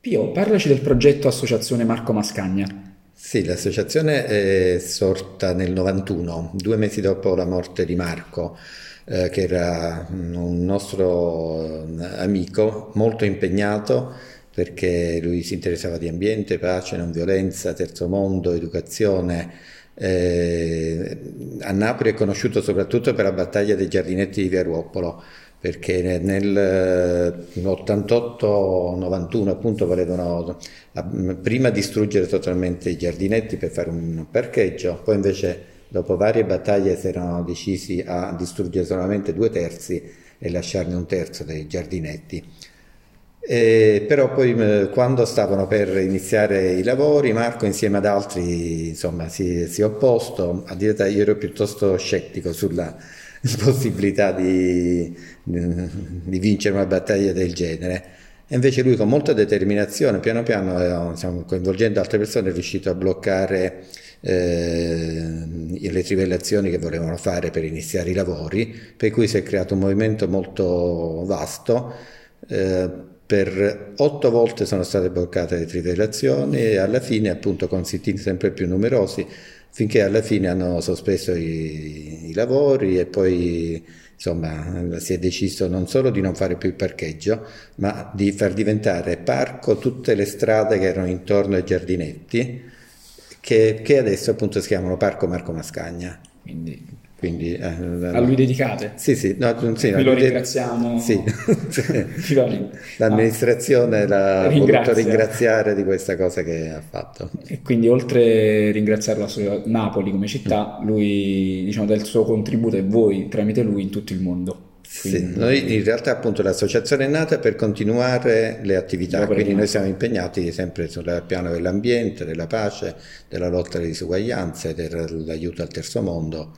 Pio, parlaci del progetto Associazione Marco Mascagna. Sì, l'associazione è sorta nel 91, due mesi dopo la morte di Marco, eh, che era un nostro eh, amico molto impegnato perché lui si interessava di ambiente, pace, non violenza, terzo mondo, educazione. Eh, a Napoli è conosciuto soprattutto per la battaglia dei giardinetti di Via Ruoppolo, perché nel 88-91 eh, appunto volevano prima distruggere totalmente i giardinetti per fare un parcheggio, poi invece dopo varie battaglie si erano decisi a distruggere solamente due terzi e lasciarne un terzo dei giardinetti. Eh, però poi eh, quando stavano per iniziare i lavori Marco insieme ad altri insomma, si, si è opposto, a dire io ero piuttosto scettico sulla possibilità di, di, vincere una battaglia del genere. E invece lui con molta determinazione, piano piano, diciamo, coinvolgendo altre persone, è riuscito a bloccare eh, le trivellazioni che volevano fare per iniziare i lavori, per cui si è creato un movimento molto vasto. Eh, per otto volte sono state bloccate le trivellazioni e alla fine, appunto, con sit sempre più numerosi, finché alla fine hanno sospeso i, i lavori e poi insomma si è deciso non solo di non fare più il parcheggio, ma di far diventare parco tutte le strade che erano intorno ai giardinetti, che, che adesso appunto si chiamano Parco Marco Mascagna. Quindi quindi, eh, a lui dedicate? Sì, sì, no, sì Vi lo ringraziamo. Sì. L'amministrazione l'ha Ringrazia. voluto ringraziare di questa cosa che ha fatto. E quindi oltre a ringraziarlo a Napoli come città, lui diciamo dà il suo contributo e voi tramite lui in tutto il mondo. Quindi... Sì, noi in realtà appunto l'associazione è nata per continuare le attività, quindi noi siamo impegnati sempre sul piano dell'ambiente, della pace, della lotta alle disuguaglianze, dell'aiuto al terzo mondo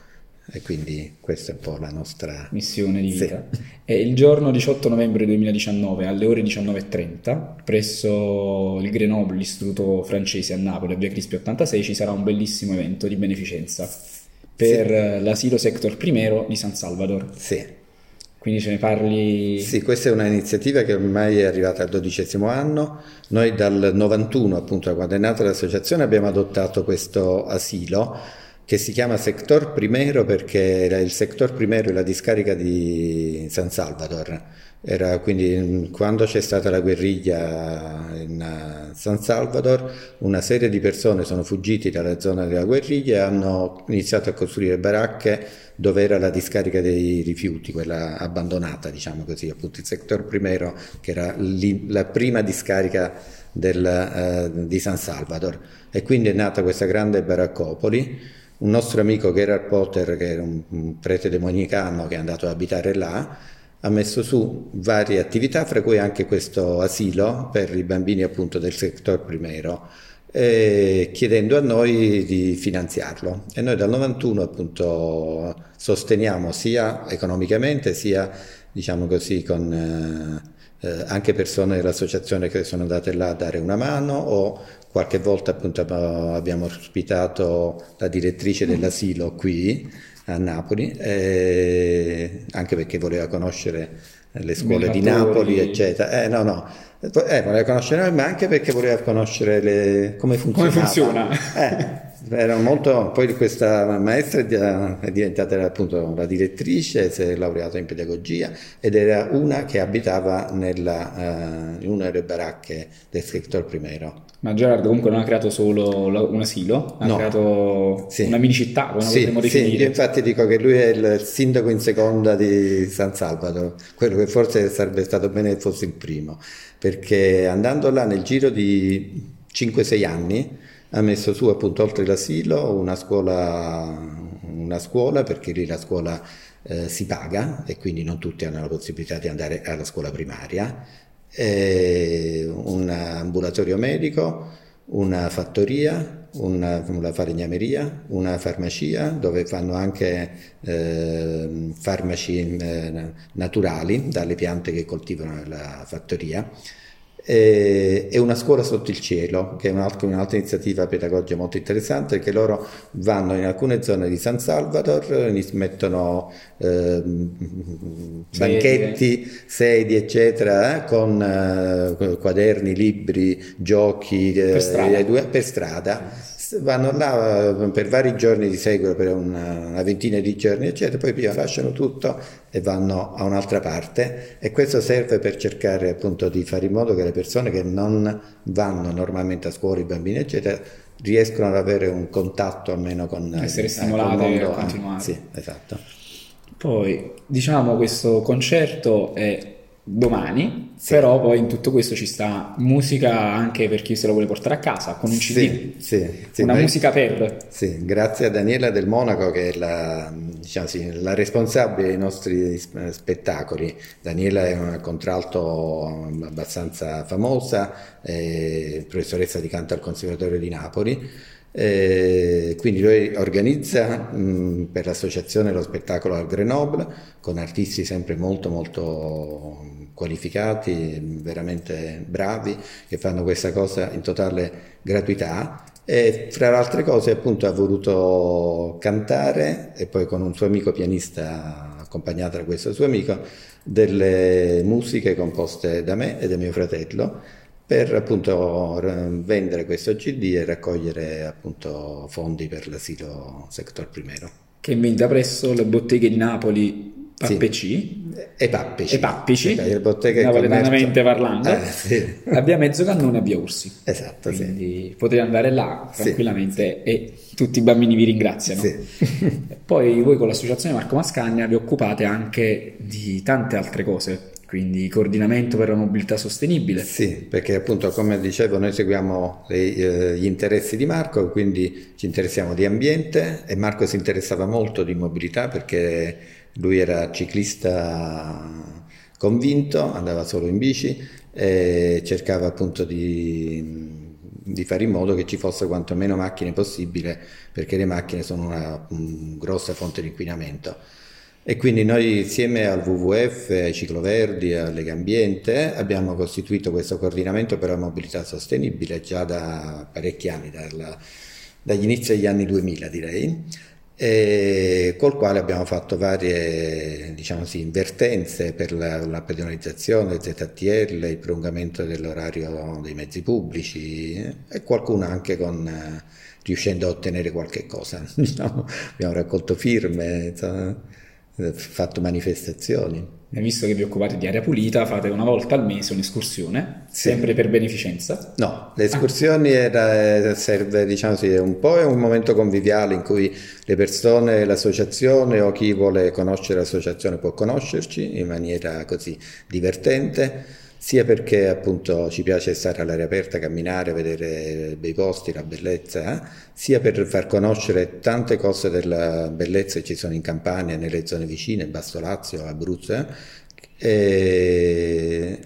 e quindi questa è un po' la nostra missione di vita. Sì. E il giorno 18 novembre 2019 alle ore 19.30 presso il Grenoble, l'istituto francese a Napoli, a via Crispi 86, ci sarà un bellissimo evento di beneficenza per sì. l'asilo sector primero di San Salvador. Sì. Quindi ce ne parli? Sì, questa è un'iniziativa che ormai è arrivata al dodicesimo anno. Noi dal 91, appunto, quando è nata l'associazione, abbiamo adottato questo asilo che si chiama Sector Primero perché era il Sector Primero è la discarica di San Salvador. Era quindi quando c'è stata la guerriglia in eh, San Salvador, una serie di persone sono fuggiti dalla zona della guerriglia e hanno iniziato a costruire baracche dove era la discarica dei rifiuti, quella abbandonata, diciamo così, appunto il Sector Primero, che era la prima discarica del, uh, di San Salvador. E quindi è nata questa grande baraccopoli un nostro amico Gerard Potter, che era un, prete demonicano che è andato ad abitare là, ha messo su varie attività, fra cui anche questo asilo per i bambini appunto del sector primero, eh, chiedendo a noi di finanziarlo. E noi dal 91 appunto sosteniamo sia economicamente sia diciamo così con eh, eh anche persone dell'associazione che sono andate là a dare una mano o Qualche volta appunto abbiamo ospitato la direttrice dell'asilo qui a Napoli, eh, anche perché voleva conoscere le scuole di Napoli, eccetera. Eh, no, no, eh, voleva conoscere, ma anche perché voleva conoscere le, come funziona. Come funziona. Eh, era molto, poi questa maestra è diventata appunto la direttrice, si è laureata in pedagogia ed era una che abitava nella, uh, in una delle baracche del sector primero. Ma Gerardo comunque non ha creato solo un asilo, ha no. creato sì. una mini città, come sì, potremmo definire. Sì, io infatti dico che lui è il sindaco in seconda di San Salvador, quello che forse sarebbe stato bene fosse il primo, perché andando là nel giro di 5-6 anni ha messo su appunto oltre l'asilo una scuola, una scuola perché lì la scuola eh, si paga e quindi non tutti hanno la possibilità di andare alla scuola primaria. Un ambulatorio medico, una fattoria, una, una falegnameria, una farmacia dove fanno anche eh, farmaci eh, naturali dalle piante che coltivano nella fattoria e, e una scuola sotto il cielo, che è un'altra, un'altra iniziativa pedagogica molto interessante, che loro vanno in alcune zone di San Salvador, mettono eh, banchetti, sedie, eccetera, eh, con eh, quaderni, libri, giochi per strada. Due, per strada vanno là eh, per vari giorni di seguito, per una, una ventina di giorni, eccetera, poi prima lasciano tutto e vanno a un'altra parte e questo serve per cercare appunto di fare in modo che le persone che non vanno normalmente a scuola, i bambini, eccetera, riescono ad avere un contatto almeno con essere stimolate eh, a continuare. Sì, esatto. Poi diciamo questo concerto è domani, sì. però poi in tutto questo ci sta musica anche per chi se lo vuole portare a casa con un CD. Sì, sì, Una musica per. Sì, grazie a Daniela del Monaco che è la, diciamo sì, la responsabile dei nostri spettacoli. Daniela è una contralto abbastanza famosa, professoressa di canto al Conservatorio di Napoli eh, quindi lui organizza mh, per l'associazione lo spettacolo al Grenoble con artisti sempre molto molto qualificati, veramente bravi, che fanno questa cosa in totale gratuità. E fra le altre cose appunto ha voluto cantare e poi con un suo amico pianista accompagnato da questo suo amico delle musiche composte da me e da mio fratello per appunto vendere questo CD e raccogliere appunto fondi per l'asilo sector primero. Che inventa presso le botteghe di Napoli Pappeci sì. e Pappici. E Pappici, le botteghe napoletanamente parlando, eh, sì. a via Mezzocannone a via Ursi. Esatto, Quindi sì. potete andare là tranquillamente e tutti i bambini vi ringraziano. Poi voi con l'associazione Marco Mascagna vi occupate anche di tante altre cose quindi coordinamento per la mobilità sostenibile. Sì, perché appunto come dicevo noi seguiamo le, eh, gli interessi di Marco, quindi ci interessiamo di ambiente e Marco si interessava molto di mobilità perché lui era ciclista convinto, andava solo in bici e cercava appunto di, di fare in modo che ci fosse quanto meno macchine possibile perché le macchine sono una, una grossa fonte di inquinamento. E quindi noi insieme al WWF, Cicloverdi, a Lega Ambiente abbiamo costituito questo coordinamento per la mobilità sostenibile già da parecchi anni, dalla, dagli inizi degli anni 2000 direi, e col quale abbiamo fatto varie diciamo sì, invertenze per la, la pedonalizzazione, il ZTL, il prolungamento dell'orario dei mezzi pubblici e qualcuno anche con, riuscendo a ottenere qualche cosa. Diciamo, abbiamo raccolto firme. Insomma, fatto manifestazioni. Visto che vi occupate di aria pulita, fate una volta al mese un'escursione, sì. sempre per beneficenza? No, le escursioni ah. era, serve, diciamo sì, un po' è un momento conviviale in cui le persone, l'associazione o chi vuole conoscere l'associazione può conoscerci in maniera così divertente sia perché appunto ci piace stare all'aria aperta, camminare, vedere bei posti, la bellezza, eh? sia per far conoscere tante cose della bellezza che ci sono in Campania, nelle zone vicine, Basto Lazio, Abruzzo. Eh?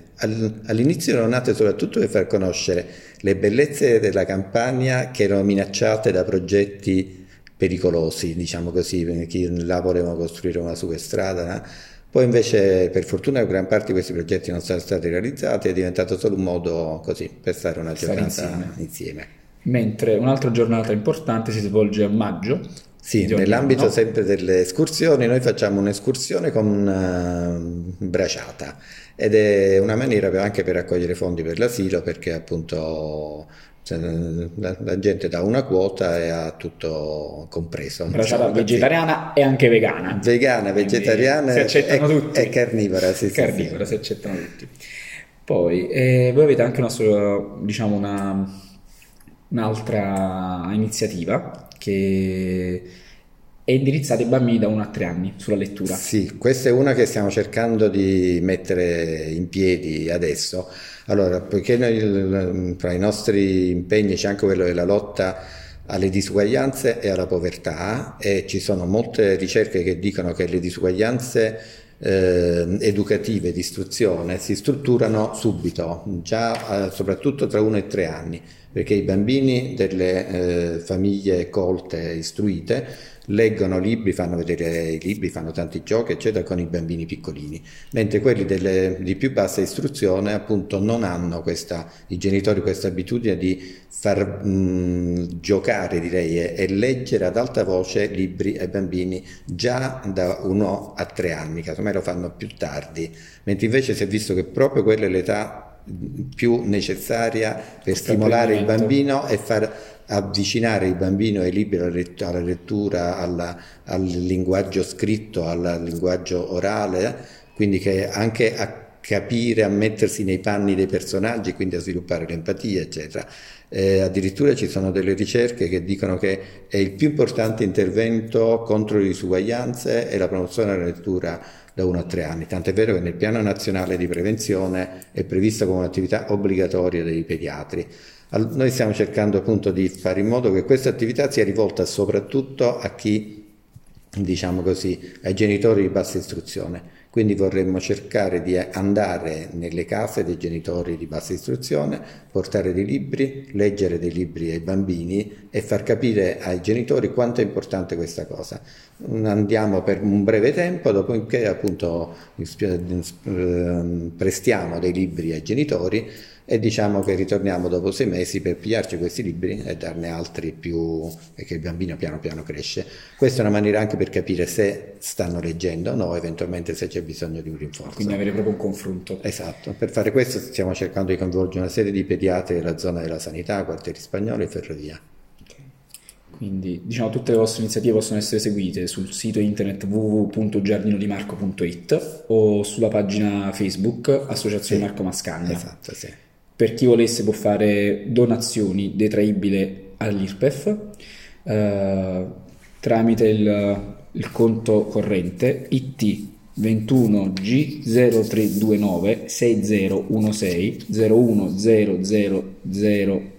all'inizio erano nate soprattutto per far conoscere le bellezze della Campania che erano minacciate da progetti pericolosi, diciamo così, chi là voleva costruire una superstrada. Eh? Poi invece per fortuna gran parte di questi progetti non sono stati realizzati, è diventato solo un modo così per stare una giornata insieme. insieme. Mentre un'altra giornata importante si svolge a maggio. Sì, nell'ambito no? sempre delle escursioni noi facciamo un'escursione con una braciata ed è una maniera anche per raccogliere fondi per l'asilo perché appunto cioè, la, la, gente dà una quota e ha tutto compreso. Bracciata vegetariana e anche vegana. Vegana, vegetariana e, e carnivora. Sì, carnivora, sì, si accettano tutti. Poi, eh, voi avete anche una, diciamo una, un'altra iniziativa che è indirizzata ai bambini da 1 a 3 anni sulla lettura. Sì, questa è una che stiamo cercando di mettere in piedi adesso allora, poiché noi, tra i nostri impegni c'è anche quello della lotta alle disuguaglianze e alla povertà e ci sono molte ricerche che dicono che le disuguaglianze eh, educative di istruzione si strutturano subito, già eh, soprattutto tra uno e tre anni, perché i bambini delle eh, famiglie colte, istruite, leggono libri, fanno vedere i libri, fanno tanti giochi, eccetera, con i bambini piccolini, mentre quelli delle, di più bassa istruzione appunto non hanno questa, i genitori questa abitudine di far mh, giocare, direi, e, e, leggere ad alta voce libri ai bambini già da uno a tre anni, casomai lo fanno più tardi, mentre invece si è visto che proprio quella è l'età più necessaria per stimolare il bambino e far avvicinare il bambino ai libri, alla lettura, alla, al linguaggio scritto, al linguaggio orale, quindi che anche a capire, a mettersi nei panni dei personaggi, quindi a sviluppare l'empatia, eccetera. Eh, addirittura ci sono delle ricerche che dicono che è il più importante intervento contro le disuguaglianze e la promozione della lettura da 1 a 3 anni, tant'è vero che nel piano nazionale di prevenzione è prevista come un'attività obbligatoria dei pediatri. Noi stiamo cercando appunto di fare in modo che questa attività sia rivolta soprattutto a chi, diciamo così, ai genitori di bassa istruzione. Quindi vorremmo cercare di andare nelle case dei genitori di bassa istruzione, portare dei libri, leggere dei libri ai bambini e far capire ai genitori quanto è importante questa cosa. Andiamo per un breve tempo, dopodiché appunto prestiamo dei libri ai genitori e diciamo che ritorniamo dopo sei mesi per pigliarci questi libri e darne altri più e che il bambino piano piano cresce. Questa è una maniera anche per capire se stanno leggendo o no, eventualmente se c'è bisogno di un rinforzo. Quindi avere proprio un confronto. Esatto, per fare questo stiamo cercando di coinvolgere una serie di pediatri della zona della sanità, quartieri spagnoli e ferrovia. Quindi diciamo tutte le vostre iniziative possono essere seguite sul sito internet www.giardinodimarco.it o sulla pagina Facebook Associazione sì, Marco Mascagna. Esatto, sì. Per chi volesse può fare donazioni detraibili all'IRPEF eh, tramite il, il, conto corrente IT 21G0329 6016 01000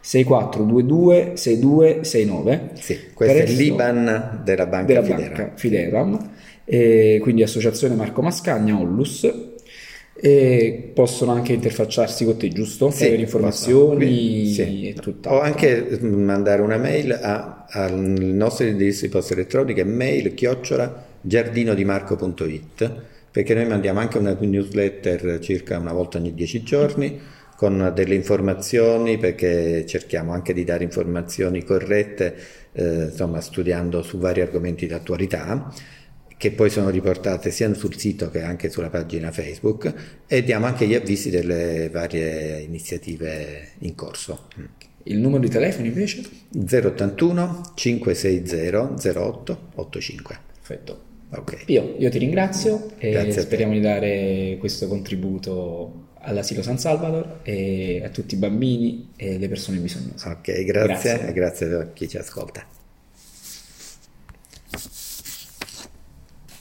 6422 6269 sì, questo è l'IBAN della banca della Fideram. Banca Fideram. E quindi associazione Marco Mascagna Ollus e possono anche interfacciarsi con te, giusto? Sì, avere informazioni sì. e tutto. O anche mandare una mail a, al nostro indirizzo di posta elettronica mail chiocciola giardinodimarco.it perché noi mandiamo anche una newsletter circa una volta ogni dieci giorni con delle informazioni perché cerchiamo anche di dare informazioni corrette eh, insomma studiando su vari argomenti di attualità che poi sono riportate sia sul sito che anche sulla pagina Facebook e diamo anche gli avvisi delle varie iniziative in corso. Il numero di telefono invece? 081 560 08 85. Perfetto. Okay. Io, io, ti ringrazio e grazie speriamo di dare questo contributo all'asilo San Salvador e a tutti i bambini e le persone bisognose. Ok, grazie grazie, grazie a chi ci ascolta.